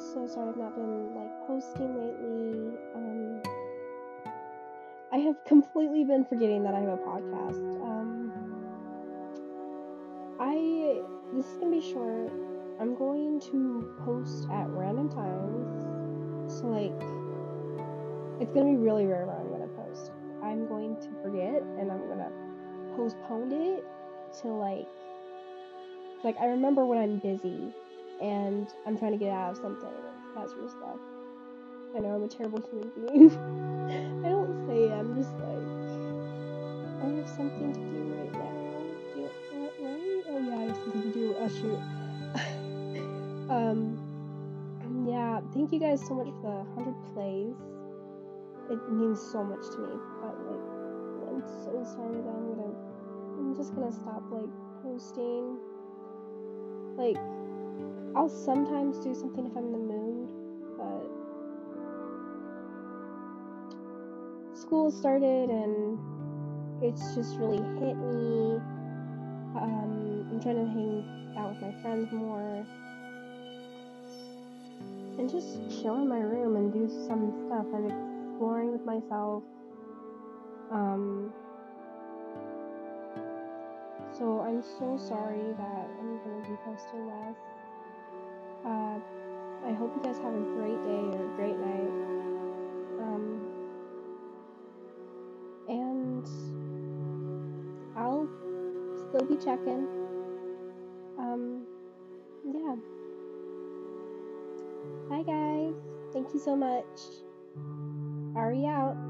so sorry I've not been like posting lately. Um, I have completely been forgetting that I have a podcast. Um, I this is gonna be short. I'm going to post at random times. So like, it's gonna be really rare when I'm gonna post. I'm going to forget and I'm gonna postpone it till like, like I remember when I'm busy and I'm trying to get out of something, that sort of stuff. I know I'm a terrible human being. I don't say I'm just like I have something to do right now. Do what, right? Oh yeah, I have something to do. Oh shoot. um, yeah. Thank you guys so much for the hundred plays. It means so much to me. But like, I'm so sorry that I'm gonna. I'm just gonna stop like posting. Like, I'll sometimes do something if I'm in the mood, but school started and it's just really hit me. Um, I'm trying to hang out with my friends more and just chill in my room and do some stuff. I'm exploring with myself. Um, so I'm so sorry that I'm gonna be posting less. Uh, I hope you guys have a great day or a great night. Um, and I'll still be checking. Um, yeah. Bye, guys. Thank you so much. Ari out.